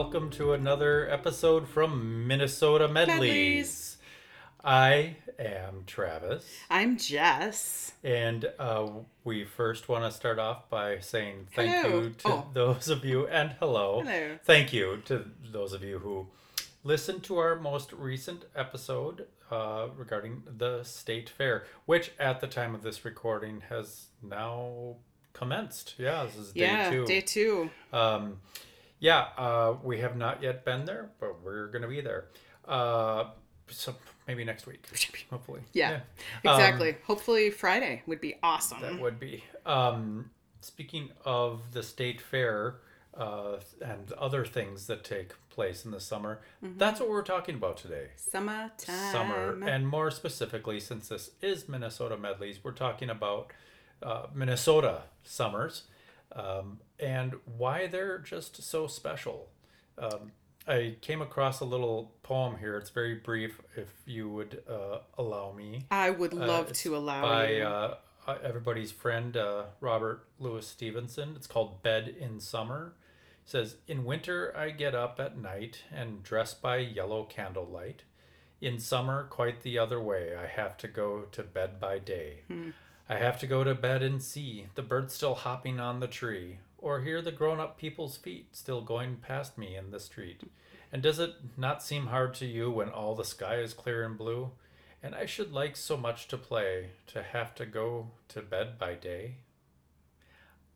welcome to another episode from Minnesota Medleys. Medleys. I am Travis, I'm Jess. and uh, we first want to start off by saying thank Hello. you to Oh. those of you, and hello. Hello. Thank you to those of you who listened to our most recent episode uh, regarding the state fair, which at the time of this recording has now commenced. Yeah, this is day yeah, two. day two. Um, yeah, uh, we have not yet been there, but we're going to be there. Uh, so maybe next week, hopefully. Yeah, Um, exactly. Hopefully Friday would be awesome. that would be. Um, speaking of the state fair uh, and other things that take place in the summer, that's what we're talking about today. Summertime. Summer, and more specifically, since this is Minnesota medleys, we're talking about uh, Minnesota summers um, and why they're just so special. Um, I came across a little poem here. It's very brief, if you would uh, allow me. I would Uh, love it's to allow by you. uh, uh, everybody's friend uh, Robert Louis Stevenson. It's called Bed in Summer. It says, In winter I get up at night and dress by yellow candlelight. In summer, quite the other way. I have to go to bed by day. I have to go to bed and see the birds still hopping on the tree, or hear the grown up people's feet still going past me in the street. And does it not seem hard to you when all the sky is clear and blue? And I should like so much to play, to have to go to bed by day.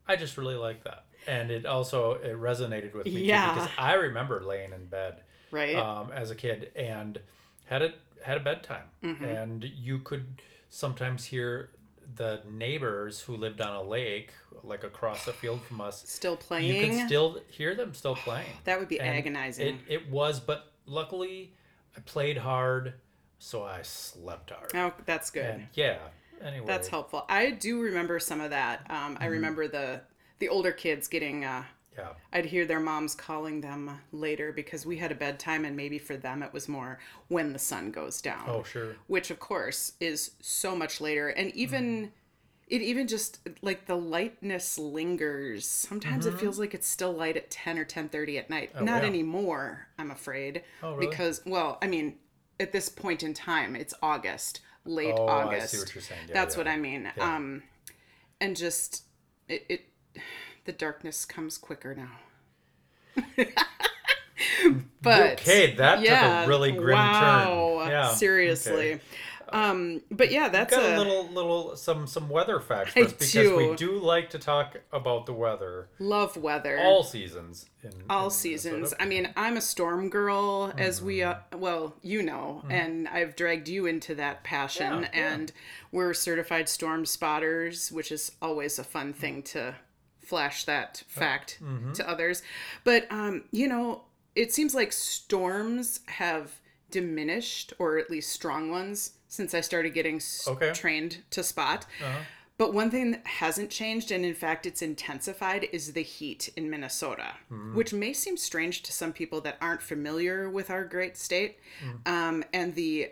I just really like that. And it also it resonated with me Yeah. too because I remember laying in bed right? um, as a kid and had it had a bedtime Mm-hmm. and you could sometimes hear the neighbors who lived on a lake like across the field from us still playing. you could still hear them still playing that would be And agonizing. it, it was but luckily i played hard so i slept hard oh, that's good. and yeah anyway That's helpful. I do remember some of that. Um, Mm-hmm. I remember the the older kids getting. Uh, yeah I'd hear their moms calling them later because we had a bedtime, and maybe for them it was more when the sun goes down. oh sure which of course is so much later and Mm-hmm. even it even just like the lightness lingers sometimes it feels like it's still light at 10 or 10.30 at night not Mm-hmm. Oh, yeah. anymore i'm afraid Oh, really? because well i mean at this point in time it's august late Oh, I see august what you're saying. Yeah, that's yeah. what i mean um and just it, it the darkness comes quicker now but okay that took a really grim wow, turn yeah seriously okay. um but yeah that's got a a little little some some weather facts for us because we do. do like to talk about the weather love weather all seasons in all in seasons i mean i'm a storm girl as we uh, Mm-hmm. well you know and i've dragged you into that passion Yeah, yeah. and we're certified storm spotters which is always a fun thing to flash that fact mm-hmm. to others but um you know it seems like storms have diminished or at least strong ones since i started getting s- Okay. trained to spot Uh-huh. but one thing that hasn't changed, and in fact it's intensified, is the heat in Minnesota, Mm-hmm. which may seem strange to some people that aren't familiar with our great state, Mm. um, and the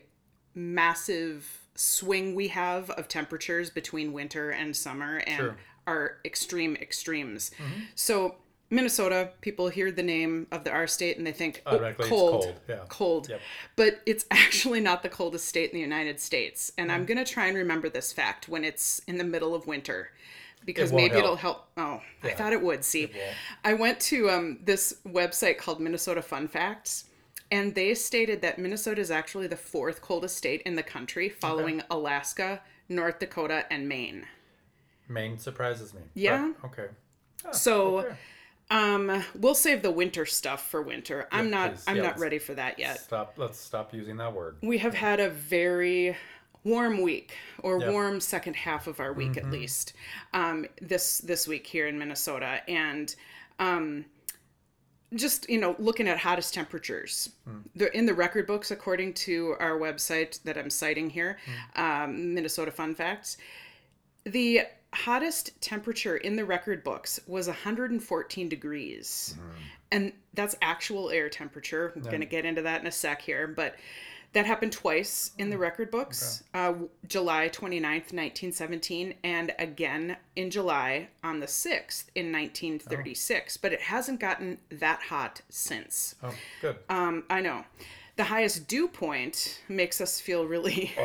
massive swing we have of temperatures between winter and summer and Sure. our extreme extremes. Mm-hmm. So, Minnesota, people hear the name of the our state and they think oh, cold, cold, yeah. cold. Yep. But it's actually not the coldest state in the United States. And Mm. I'm going to try and remember this fact when it's in the middle of winter because won't maybe help. it'll help. Oh, I thought it would. See, won't. I went to um, this website called Minnesota Fun Facts. And they stated that Minnesota is actually the fourth coldest state in the country, following Alaska, North Dakota, and Maine. maine surprises me Yeah. but, okay So, okay. um, we'll save the winter stuff for winter. I'm Yeah, not. please. I'm Yeah, not ready for that yet. stop let's stop using that word we have had a very warm week or Yep. Mm-hmm. warm second half of our week at least um, this this week here in minnesota and um, just you know looking at hottest temperatures Hmm. they're in the record books according to our website that i'm citing here Hmm. um, minnesota fun facts the hottest temperature in the record books was 114 degrees Hmm. and that's actual air temperature we're going to get into that in a sec here but That happened twice in the record books. Uh, w- July 29th, 1917, and again in July on the 6th in 1936. But it hasn't gotten that hot since. Oh, good. Um, I know. The highest dew point makes us feel really.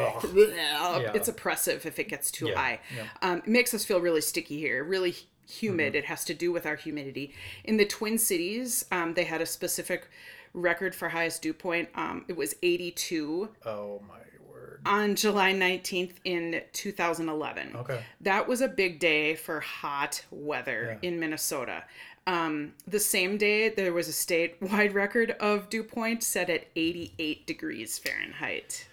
It's oppressive if it gets too Yeah, high. yeah. Um, it makes us feel really sticky here, really humid. It has to do with our humidity. In the Twin Cities, um, they had a specific record for highest dew point. Um, it was 82 oh my word. on July 19th in 2011. Okay. That was a big day for hot weather in Minnesota. Um, the same day, there was a statewide record of dew point set at 88 degrees Fahrenheit.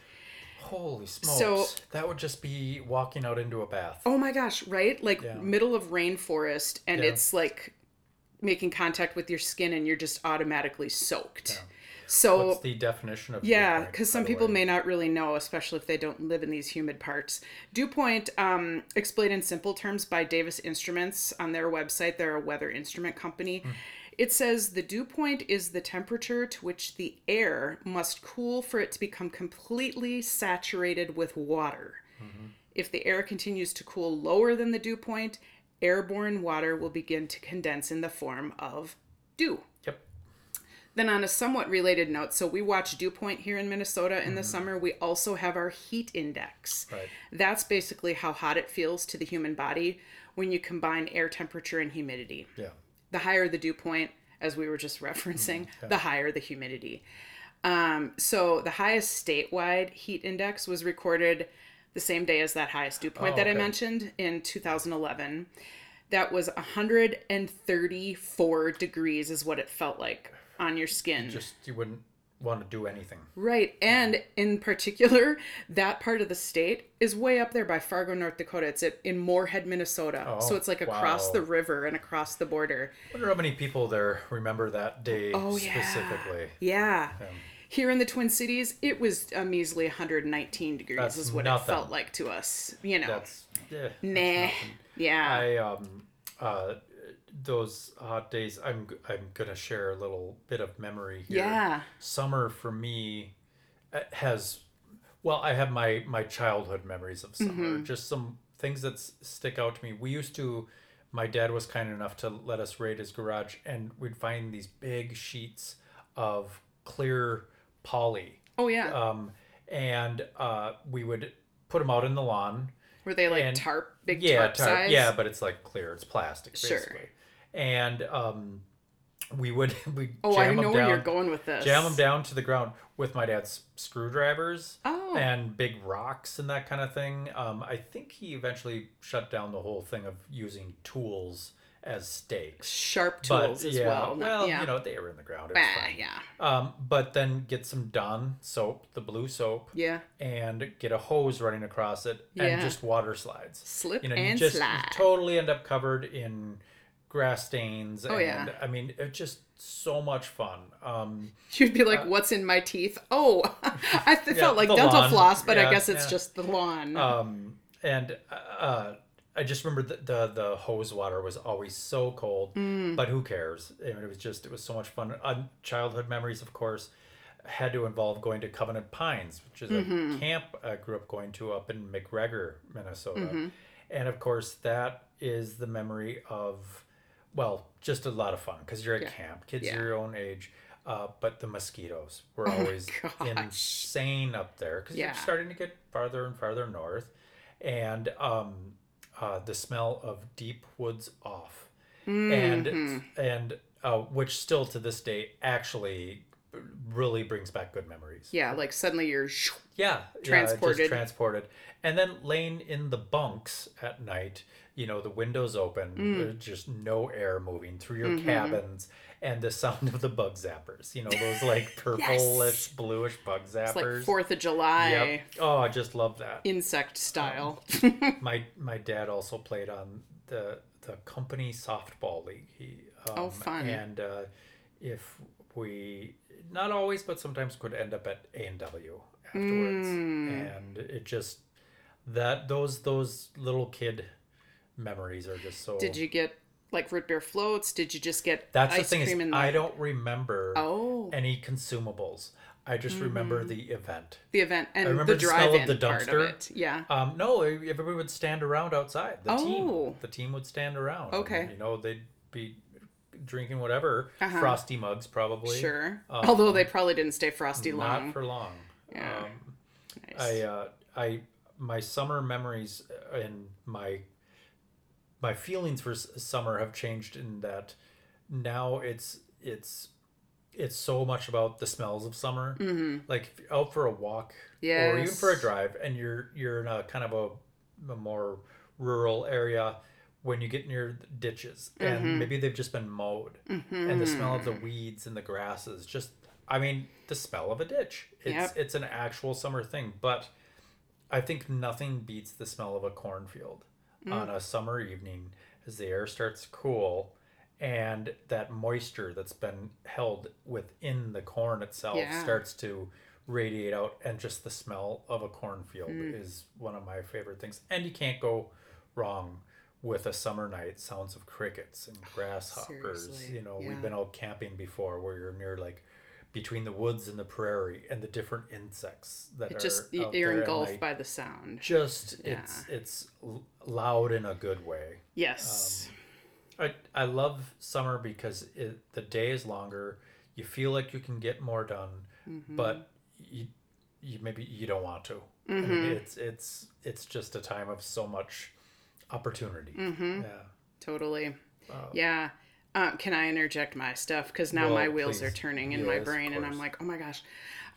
Holy smokes. So- that would just be walking out into a bath. Oh my gosh, right? Like Yeah. middle of rainforest, and Yeah. it's like making contact with your skin, and you're just automatically soaked. So What's the definition of Yeah, because some people may not really know, especially if they don't live in these humid parts. Dew point, um, explained in simple terms by Davis Instruments on their website, they're a weather instrument company. Hmm. It says the dew point is the temperature to which the air must cool for it to become completely saturated with water. Mm-hmm. If the air continues to cool lower than the dew point, airborne water will begin to condense in the form of dew. Yep. Then, on a somewhat related note, so we watch Dew Point here in Minnesota in the summer. We also have our heat index. Right. That's basically how hot it feels to the human body when you combine air temperature and humidity. Yeah. The higher the dew point, as we were just referencing, the higher the humidity. Um, so, the highest statewide heat index was recorded the same day as that highest dew point Oh, that I mentioned in 2011. That was 134 degrees, is what it felt like on your skin. Just you wouldn't want to do anything. Right. And in particular, that part of the state is way up there by Fargo, North Dakota. It's in Moorhead, Minnesota. Oh, so it's like across wow. the river and across the border. I wonder how many people there remember that day Oh, yeah. specifically. Yeah. Um, Here in the Twin Cities, it was a measly 119 degrees, That's is what nothing. it felt like to us. You know, That's that's nah. Yeah. I um uh those hot days I'm I'm going to share a little bit of memory here. Yeah. Summer for me uh, has well, I have my my childhood memories of summer. Mm-hmm. Just some things that s- stick out to me. We used to my dad was kind enough to let us raid his garage and we'd find these big sheets of clear poly. oh, yeah. Um and uh we would put them out in the lawn Were they like and- tarp, big yeah, tarp tar- size? Yeah, but it's like clear. It's plastic, basically. Sure. And um, we would we Oh, I jam know them where down, you're going with this. jam them down to the ground with my dad's screwdrivers Oh. and big rocks and that kind of thing. Um, I think he eventually shut down the whole thing of using tools as stakes. Sharp But tools as yeah, well. well, yeah. you know they were in the ground. It Ah, fine. yeah. Um, but then get some Dawn soap, the blue soap, Yeah. and get a hose running across it Yeah. and just water slides. Slip You know, and you just you slide. totally end up covered in grass stains. And, Oh, yeah. I mean, it's just so much fun. Um, You'd be like, "What's in my teeth?" Oh, I th- Yeah, felt like dental lawn. floss, but I guess it's yeah. just the lawn. um, and uh, I just remember the, the the hose water was always so cold, Mm. but who cares? I mean, it was just it was so much fun. Uh, childhood memories, of course, had to involve going to Covenant Pines, which is Mm-hmm. a camp I grew up going to up in McGregor, Minnesota, Mm-hmm. and of course that is the memory of, well, just a lot of fun because you're at Yeah. camp, kids Yeah. your own age. Uh, but the mosquitoes were Oh always gosh. insane up there because Yeah. you're starting to get farther and farther north, and um, uh, the smell of deep woods off, Mm-hmm. and and uh, which still to this day actually really brings back good memories. yeah, like suddenly you're. Yeah, Yeah, Transported. just transported, and then laying in the bunks at night. You know, the windows open, Mm. just no air moving through your Mm-hmm. cabins, and the sound of the bug zappers. You know, those like purplish, bluish bug zappers. It's like Fourth of July Yep. Oh, I just love that. insect style. My my dad also played on the the company softball league. He um, Oh, fun. And uh, if we not always, but sometimes could end up at A and W afterwards, Mm. and it just that those those little kid memories are just so. Did you get like root beer floats? Did you just get That's ice the thing cream is, the? I don't remember Oh. any consumables. I just remember the event. The event and remember the the smell of the part of dumpster. it. Yeah. Um, no, everybody would stand around outside. The Oh. team, the team would stand around. and, Okay. you know, they'd be drinking whatever Uh-huh. frosty mugs, probably. Sure. Um, Although they probably didn't stay frosty Not long. Not for long. Yeah. Um, Nice. I, uh, I, my summer memories and my, my feelings for summer have changed in that now it's it's it's so much about the smells of summer. mm-hmm. Like if you're out for a walk or even for a drive, and you're you're in a kind of a, a more rural area. When you get near ditches and Mhm. maybe they've just been mowed, Mm-hmm. and the smell of the weeds and the grasses just i mean the smell of a ditch it's Yep. it's an actual summer thing but i think nothing beats the smell of a cornfield Mm. on a summer evening as the air starts to cool and that moisture that's been held within the corn itself Yeah. starts to radiate out and just the smell of a cornfield Mm. is one of my favorite things and you can't go wrong with a summer night sounds of crickets and grasshoppers Seriously, you know yeah. we've been out camping before where you're near like between the woods and the prairie and the different insects that It are just out you're engulfed I by the sound. just Yeah. it's it's loud in a good way Yes. I, I love summer because it, the day is longer. You feel like you can get more done, Mm-hmm. but you, you maybe you don't want to. And Mhm. It's it's it's just a time of so much opportunity. Mm-hmm. Yeah. Totally. Uh, Yeah. Um, can I interject my stuff? Because now Well, my wheels are turning in my Yes, of brain, and I'm like, oh my gosh.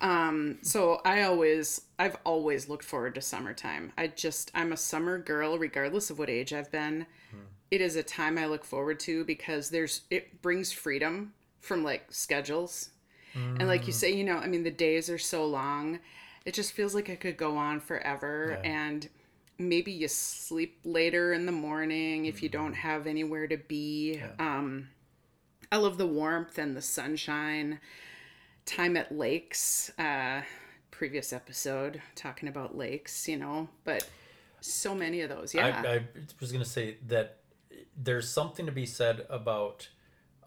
Um, so I always, I've always looked forward to summertime. I just, I'm a summer girl, regardless of what age I've been. Hmm. It is a time I look forward to because there's, it brings freedom from like schedules. And like you Mm. say, you know, I mean, the days are so long. It just feels like it could go on forever. Yeah. And maybe you sleep later in the morning if you don't have anywhere to be. Um, I love the warmth and the sunshine. Time at lakes. Uh, previous episode talking about lakes, you know, but so many of those. Yeah. I, I was going to say that there's something to be said about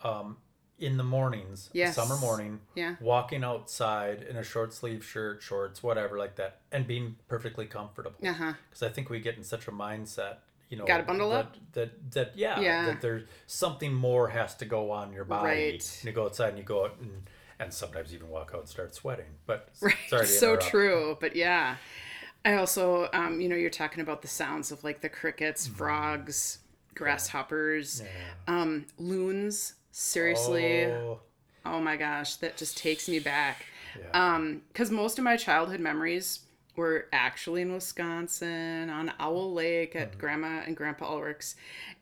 um, in the mornings, Yes. summer morning, yeah. walking outside in a short sleeve shirt, shorts, whatever like that, and being perfectly comfortable. Because I think we get in such a mindset, you know, Gotta bundle that, up. That that yeah, Yeah. that there's something more has to go on your body. Right. And you go outside and you go out and and sometimes even walk out and start sweating. But Right. sorry to so true. But yeah. I also, um, you know, you're talking about the sounds of like the crickets, frogs, grasshoppers, Yeah. um, loons. Seriously. Oh, Oh my gosh, that just takes me back. yeah. Um, because most of my childhood memories were actually in Wisconsin on Owl Lake Mm-hmm. at Grandma and Grandpa Ulrich's,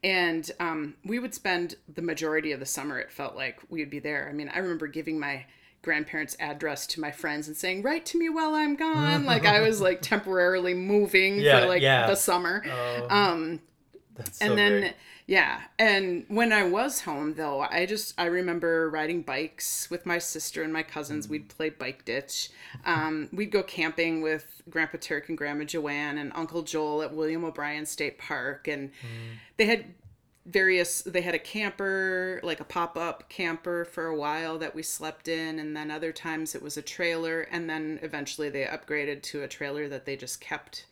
and um, we would spend the majority of the summer. It felt like we would be there. I mean, I remember giving my grandparents' address to my friends and saying, "Write to me while I'm gone." like I was like temporarily moving Yeah, for like yeah. the summer. Oh, Um, that's so and then. Yeah and when i was home though i just i remember riding bikes with my sister and my cousins Mm. we'd play bike ditch um, we'd go camping with grandpa turk and grandma joanne and uncle joel at william o'brien state park and Mm. they had various they had a camper like a pop-up camper for a while that we slept in and then other times it was a trailer and then eventually they upgraded to a trailer that they just kept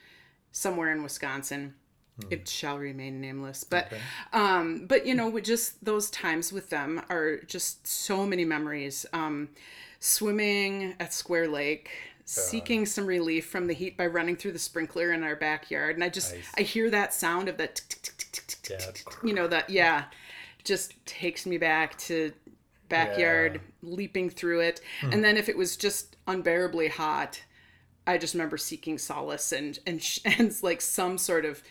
somewhere in wisconsin it shall remain nameless. But Okay. um but you know just those times with them are just so many memories. Um swimming at square lake seeking some relief from the heat by running through the sprinkler in our backyard. And i just i hear that sound of that Yeah. you know that yeah just takes me back to backyard leaping through it. And then if it was just unbearably hot i just remember seeking solace and and, sh- and like some sort of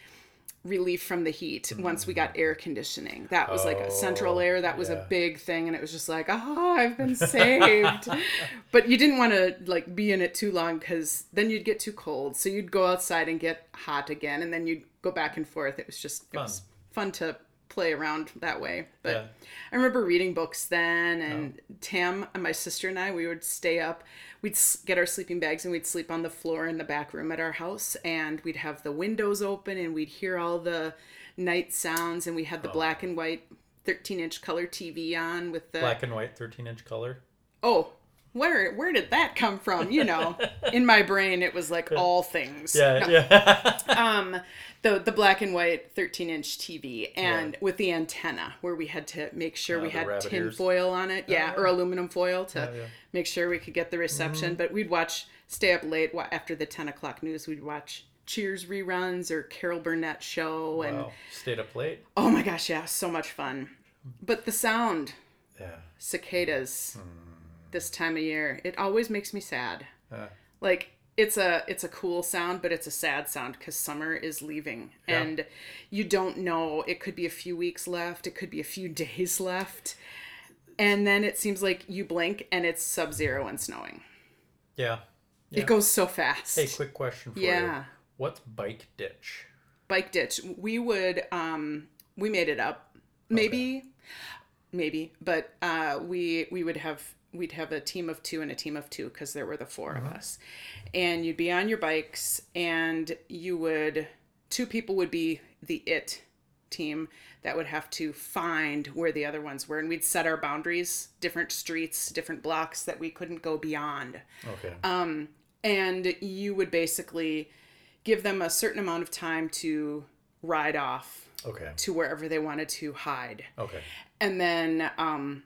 relief from the heat once we got mm. air conditioning. That was like a central Oh, air that was yeah. a big thing and it was just like oh i've been saved. But you didn't want to like be in it too long because then you'd get too cold. So you'd go outside and get hot again and then you'd go back and forth. It was just it was fun to play around that way but Yeah. I remember reading books then, and oh. Tam and my sister and I, we would stay up. We'd get our sleeping bags and we'd sleep on the floor in the back room at our house, and we'd have the windows open and we'd hear all the night sounds, and we had the oh. black and white 13 inch color TV on with the black and white, thirteen inch color. oh where where did that come from? You know, in my brain it was like all things. Yeah, No. yeah. Um, the the black and white 13 inch TV and with the antenna where we had to make sure Uh, we had tin ears. foil on it, yeah, yeah. or aluminum foil to Yeah, Mm-hmm. yeah. make sure we could get the reception. But we'd watch, stay up late after the 10 o'clock news. We'd watch Cheers reruns or Carol Burnett show, and wow. Stayed up late. oh my gosh, yeah, so much fun. But the sound, Yeah. cicadas, Hmm. this time of year, it always makes me sad. Uh, like it's a it's a cool sound but it's a sad sound because summer is leaving Yeah. and you don't know it could be a few weeks left it could be a few days left and then it seems like you blink and it's sub zero and snowing yeah. Yeah. it goes so fast Hey, quick question for you. Yeah. What's bike ditch? bike ditch we would um we made it up maybe maybe but uh we we would have we'd have a team of two and a team of two because there were the 4 of us and you'd be on your bikes and you would two people would be the it team that would have to find where the other ones were and we'd set our boundaries different streets different blocks that we couldn't go beyond Okay. Um, and you would basically give them a certain amount of time to ride off okay. to wherever they wanted to hide Okay. and then um,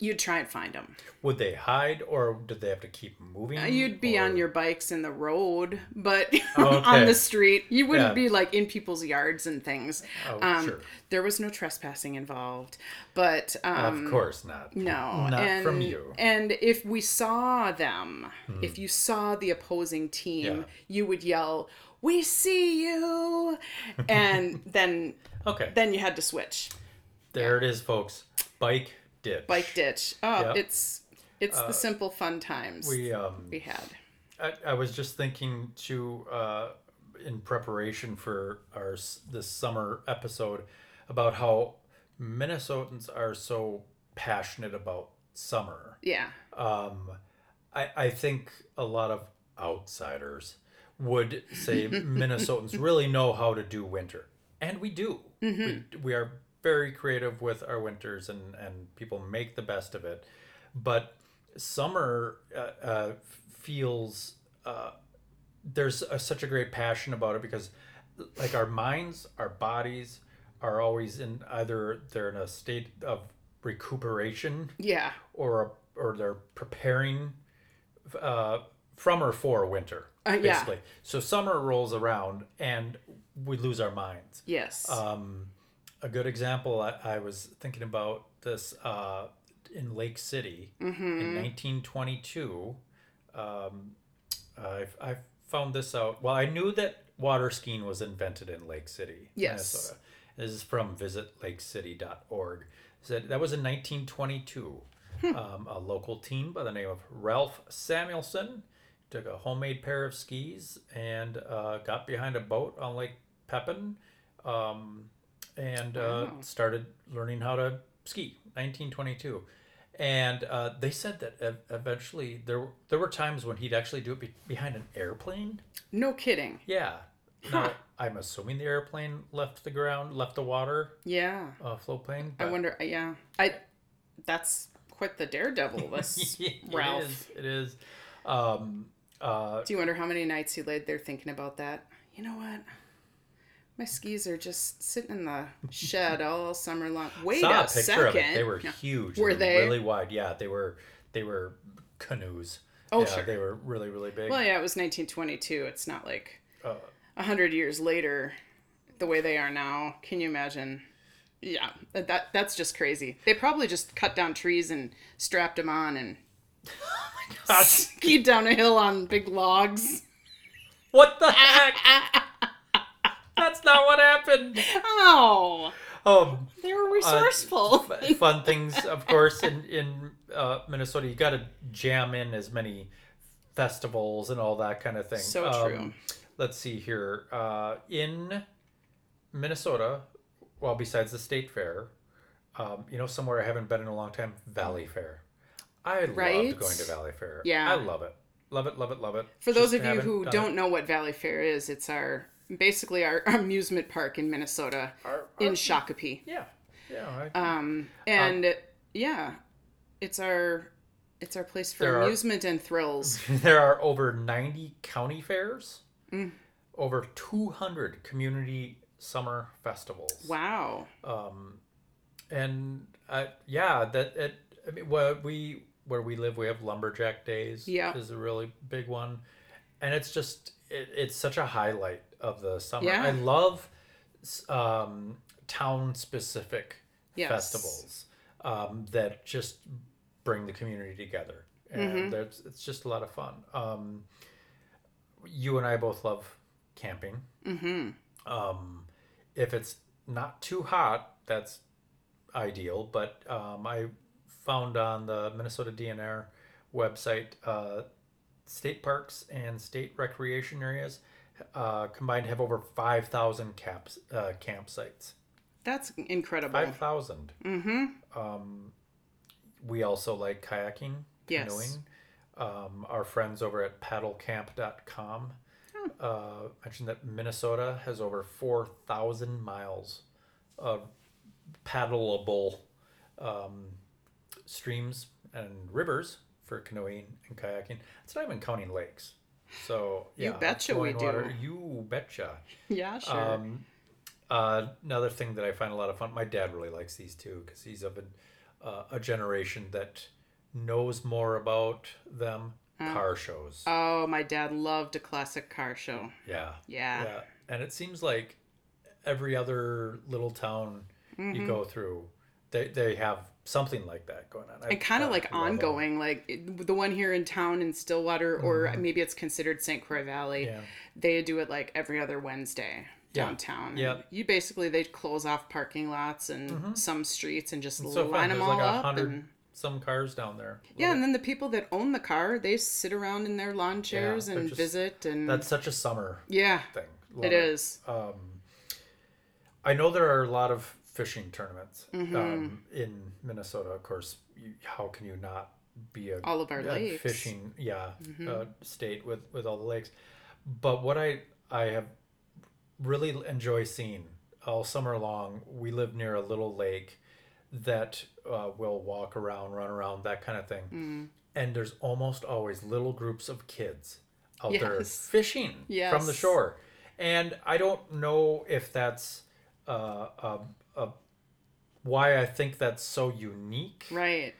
you'd try and find them Would they hide or did they have to keep moving? you'd be or- on your bikes in the road but Oh, on the street you wouldn't Yeah. be like in people's yards and things Oh, um, sure. there was no trespassing involved but um, Of course not. No, Not and, from you. And if we saw them, if you saw the opposing team. Yeah. you would yell, "We see you!" and then Okay. then you had to switch There it is, folks. Bike ditch. bike ditch. Oh, it's it's the simple fun times we, We um had. I, I was just thinking to uh, in preparation for our this summer episode about how Minnesotans are so passionate about summer. Yeah, Um, I I think a lot of outsiders would say Minnesotans really know how to do winter, and we do. We, we are very creative with our winters, and and people make the best of it. But summer uh, uh, feels uh, there's a, such a great passion about it because like our minds our bodies are always in either they're in a state of recuperation yeah, or or they're preparing uh, from or for winter Uh, yeah. basically so summer rolls around and we lose our minds yes, um, a good example I, I was thinking about this uh, in Lake City Mm-hmm. in 1922. Um, I, I found this out. Well, I knew that water skiing was invented in Lake City, Yes. Minnesota. This is from visitlakecity.org. It Said that was in 1922. Hmm. Um, a local team by the name of Ralph Samuelson took a homemade pair of skis and uh, got behind a boat on Lake Pepin um, and uh, Wow. started learning how to ski. 1922, and uh, they said that ev- eventually there there were times when he'd actually do it be- behind an airplane. no kidding. Yeah. Now I'm assuming the airplane left the ground, left the water, Yeah, uh, float plane. I wonder. Yeah, I. That's quite the daredevil. This it Ralph. is, It is. Um, uh, Do you wonder how many nights he laid there thinking about that? You know what? My skis are just sitting in the shed all summer long. Wait saw a, a picture second. of it. They were No. huge. Were they? they? were really wide? Yeah, they were. They were canoes. Oh, yeah, sure. They were really, really big. Well, yeah, it was 1922. It's not like Uh, a hundred years later, the way they are now. Can you imagine? Yeah, that that- that's just crazy. They probably just cut down trees and strapped them on and gosh, skied down a hill on big logs. what the heck? That's not what happened. Oh, Um, they were resourceful. f- fun things, of course, in in uh, Minnesota, you got to jam in as many festivals and all that kind of thing. So Um, true. Let's see here. Uh, in Minnesota, well, besides the state fair, um, you know, somewhere I haven't been in a long time, Valley Fair. I Right? loved going to Valley Fair. Yeah. I love it. Love it, love it, love it. For those of you who don't it. know what Valley Fair is, it's our basically our amusement park in Minnesota Our- in Shakopee. Yeah. Yeah. I, Um, and yeah, it's our It's our place for There are- amusement and thrills. there are over 90 county fairs, Mm. over 200 community summer festivals. Wow. and uh, yeah, that it. I mean, where we where we live, we have lumberjack days. Yeah. is a really big one, and it's just it, it's such a highlight of the summer. Yeah. I love um, town specific Yes. festivals um, that just bring the community together, and Mm-hmm. it's just a lot of fun. Um, you and I both love camping. Mm-hmm. Um, if it's not too hot, that's ideal. But um, I found on the Minnesota DNR website uh, state parks and state recreation areas uh, combined have over 5,000 caps, uh, campsites. That's incredible. 5,000. Mm-hmm. Um, we also like kayaking, Yes. canoeing. Um, our friends over at paddlecamp.com uh, mentioned that Minnesota has over 4,000 miles of paddleable um, streams and rivers for canoeing and kayaking. It's not even counting lakes. So, yeah, You betcha we flowing do. You betcha. Yeah, sure. Um, uh, another thing that I find a lot of fun. My dad really likes these too because he's of a, uh, a generation that knows more about them. Car shows. oh, my dad loved a classic car show. yeah. Yeah. Yeah. And it seems like every other little town you go through, they they have something like that going on. I- and kind of like ongoing like it- the one here in town in stillwater or maybe it's considered st croix valley Mm-hmm. Yeah. they do it like every other wednesday downtown Yeah. And you basically they close off parking lots and some streets and just Mm-hmm. So fun. line them There's all like up and some cars down there. yeah and then the people that own the car they sit around in their lawn chairs they're and just- visit and That's such a summer yeah thing. Love it is I know there are a lot of fishing tournaments Mm-hmm. um, in Minnesota. Of course, you, how can you not be a All of our lakes. Mm-hmm. fishing yeah uh, state with with all the lakes? But what I I have really enjoy seeing all summer long. We live near a little lake that uh, will walk around, run around, that kind of thing. Mm. And there's almost always little groups of kids out there Yes. fishing from the shore. And I don't know if that's uh, uh, uh, why I think that's so unique, right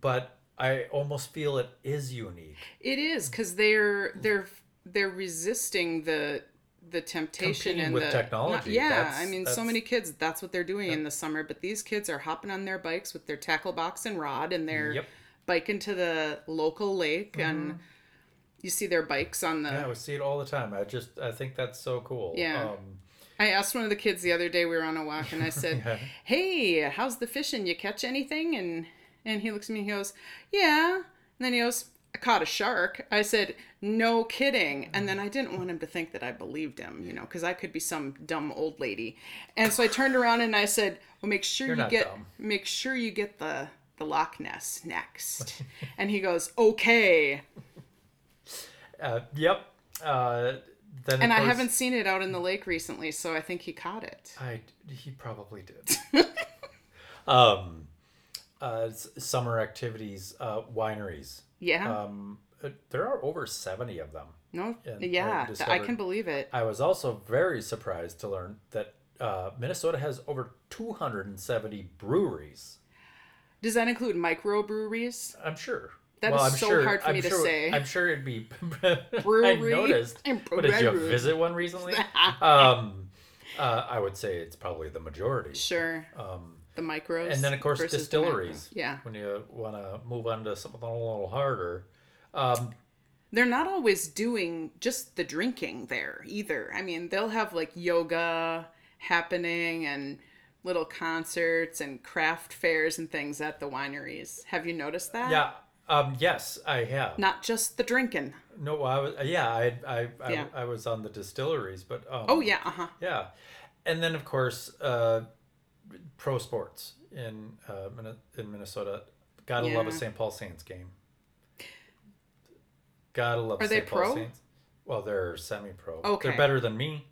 but I almost feel it is unique. It is because they're they're they're resisting the the temptation Competing and with the technology. yeah, That's- I mean, so many kids. That's what they're doing in the summer. But these kids are hopping on their bikes with their tackle box and rod, and they're Yep. biking to the local lake, and you see their bikes on the. Yeah, we see it all the time. I just I think that's so cool. Yeah. Um, I asked one of the kids the other day. We were on a walk, and I said, Yeah. "Hey, how's the fishing? You catch anything?" And and he looks at me. and He goes, "Yeah." And then he goes, "I caught a shark." I said, "No kidding." And then I didn't want him to think that I believed him, you know, because I could be some dumb old lady. And so I turned around and I said, "Well, make sure You're you get dumb. make sure you get the the Loch Ness next." and he goes, "Okay." uh, yep. Uh, then And I course- haven't seen it out in the lake recently, so I think he caught it. I he probably did. um, uh, summer activities, uh, wineries. Yeah. Um, uh, there are over seventy of them. no. and Yeah, th- I can believe it. I was also very surprised to learn that uh, Minnesota has over two hundred and seventy breweries. Does that include microbreweries? I'm sure. That well, is so sure, hard for I'm me to say. I'm sure it'd be. I Brewery noticed. and What, did you visit one recently? um, uh, I would say it's probably the majority. Sure. Um, The micros. and then of course versus the macro. distilleries. Yeah. When you want to move on to something a little harder. Um, They're not always doing just the drinking there either. I mean, they'll have like yoga happening and little concerts and craft fairs and things at the wineries. Have you noticed that? yeah. Um, yes, I have. Not just the drinking. No, I was. Yeah, I, I, I, Yeah. I was on the distilleries, but um, Oh yeah, uh-huh. Yeah, and then of course, uh, pro sports in uh, in Minnesota. Gotta love a St. Paul Saints game. Gotta love Are a they St. Paul pro? Saints. Well, they're semi-pro. Okay. They're better than me.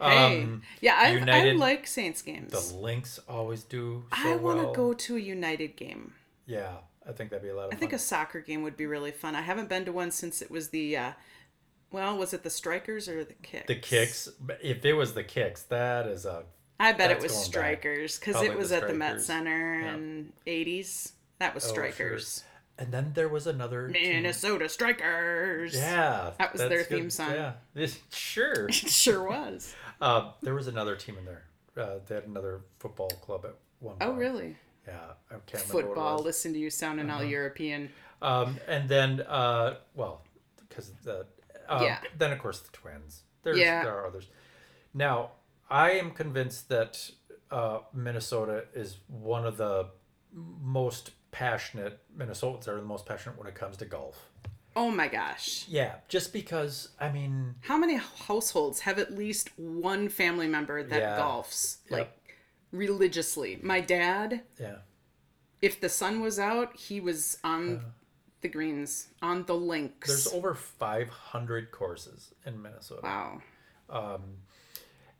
Hey. Um, yeah, I I like Saints games. the Lynx always do so I want to well. go to a United game. Yeah, I think that'd be a lot of I fun. think a soccer game would be really fun. I haven't been to one since it was the, uh, well, was it the Strikers or the Kicks? the kicks. If it was the kicks, that is a I bet it was. Strikers because it was the at the Met Strikers. Center Yeah. in '80s. That was Oh, sure. Strikers. And then there was another. team. Minnesota Strikers. Yeah, That was their theme song. Yeah, This- sure. It sure was. uh, there was another team in there. Uh, they had another football club at one point. Oh, really? Yeah, I can't remember what it Football. Listen to you sounding Uh-huh. all European. Um, and then, uh, well, because the um, Yeah. Then of course the twins. There's Yeah. there are others. Now I am convinced that uh, Minnesota is one of the most passionate Minnesotans are the most passionate when it comes to golf. Oh my gosh. Yeah, just because I mean, How many households have at least one family member that Yeah. golfs like religiously? My dad, yeah, if the sun was out, he was on the greens, on the links. there's over 500 courses in Minnesota. wow. Um,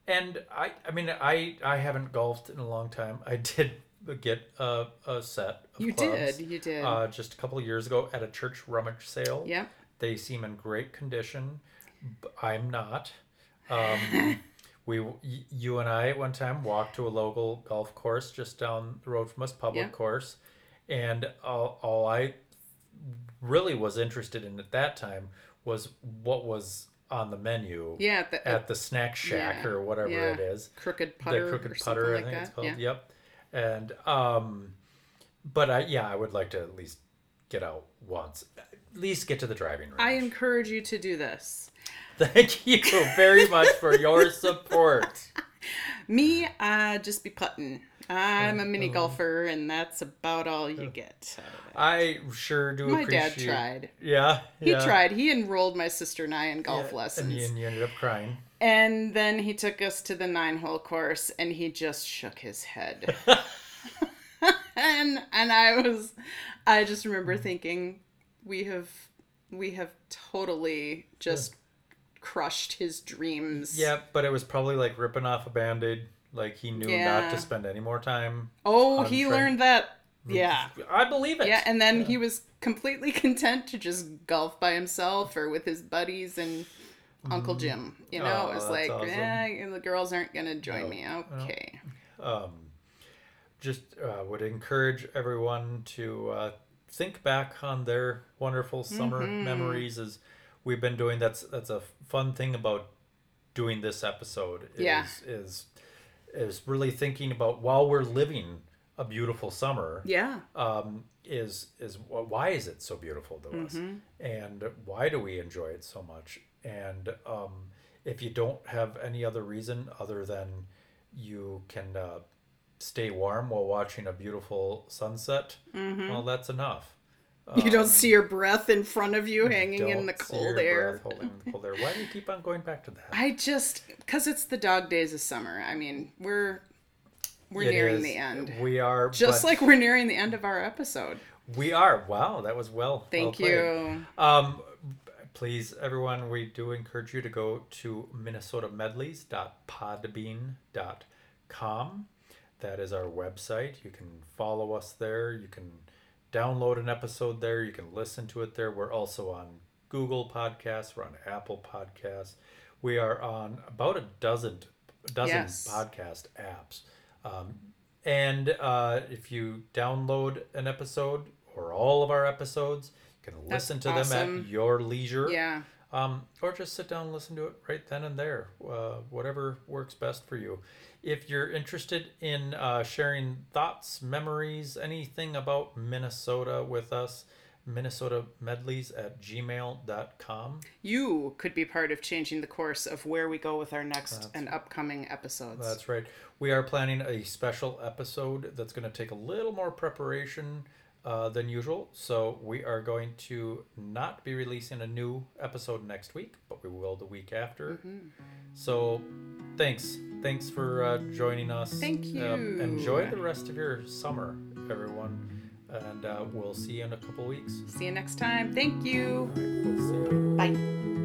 and I, I mean, I, I haven't golfed in a long time. I did get a, a set of You clubs, did. You did. uh, just a couple of years ago at a church rummage sale. Yeah. They seem in great condition. I'm not. Um, we, y- you and I, at one time walked to a local golf course just down the road from us, public Yep. course, and all, all I really was interested in at that time was what was on the menu Yeah. The, at the snack shack Yeah, or whatever yeah. it is crooked putter. the crooked putter like i think that. it's called Yeah. yep and um but i yeah i would like to at least get out once at least get to the driving range I encourage you to do this. thank you very much for your support Me, uh, just be putting. I'm a mini golfer, and that's about all you get. out of it. i sure do My appreciate dad tried. yeah He yeah, tried. He enrolled my sister and I in golf yeah, lessons. and you, and you ended up crying And then he took us to the nine hole course and he just shook his head. and and I was I just remember thinking we have we have totally just crushed his dreams. yeah but it was probably like ripping off a band-aid like he knew not to spend any more time Oh, he trying- learned that. Yeah. i believe it Yeah, and then he was completely content to just golf by himself or with his buddies and Uncle Jim. You know, Oh, it was like, awesome. eh, the girls aren't gonna join No, me. Okay. um, just uh, would encourage everyone to uh, think back on their wonderful summer Mm-hmm. memories as we've been doing that's that's a fun thing about doing this episode is Yeah. is is really thinking about while we're living a beautiful summer Yeah. um, is is why is it so beautiful to us Mm-hmm. and why do we enjoy it so much and um, if you don't have any other reason other than you can uh, stay warm while watching a beautiful sunset well that's enough You don't see your breath in front of you hanging in the see cold your air. breath holding the cold air why do you keep on going back to that I just because it's the dog days of summer. I mean, we're we're It nearing is. the end. we are Just but like we're nearing the end of our episode. we are wow that was well Thank well you. Um, please, everyone, we do encourage you to go to minnesotamedleys.podbean.com. That is our website. You can follow us there. You can download an episode there. You can listen to it there. We're also on Google Podcasts. We're on Apple Podcasts. We are on about a dozen dozen Yes. podcast apps. Um, and uh, if you download an episode or all of our episodes, you can That's listen to them at your leisure. Yeah. Um, or just sit down and listen to it right then and there, uh, whatever works best for you. If you're interested in uh, sharing thoughts, memories, anything about Minnesota with us, Minnesota Medleys at gmail.com. You could be part of changing the course of where we go with our next and upcoming episodes. That's right. We are planning a special episode that's going to take a little more preparation uh, than usual. So we are going to not be releasing a new episode next week, but we will the week after. Mm-hmm. So thanks. Thanks for uh, joining us. Thank Um, you. enjoy the rest of your summer, everyone. And uh, we'll see you in a couple weeks. See you next time. Thank you. Right, we'll you. Bye.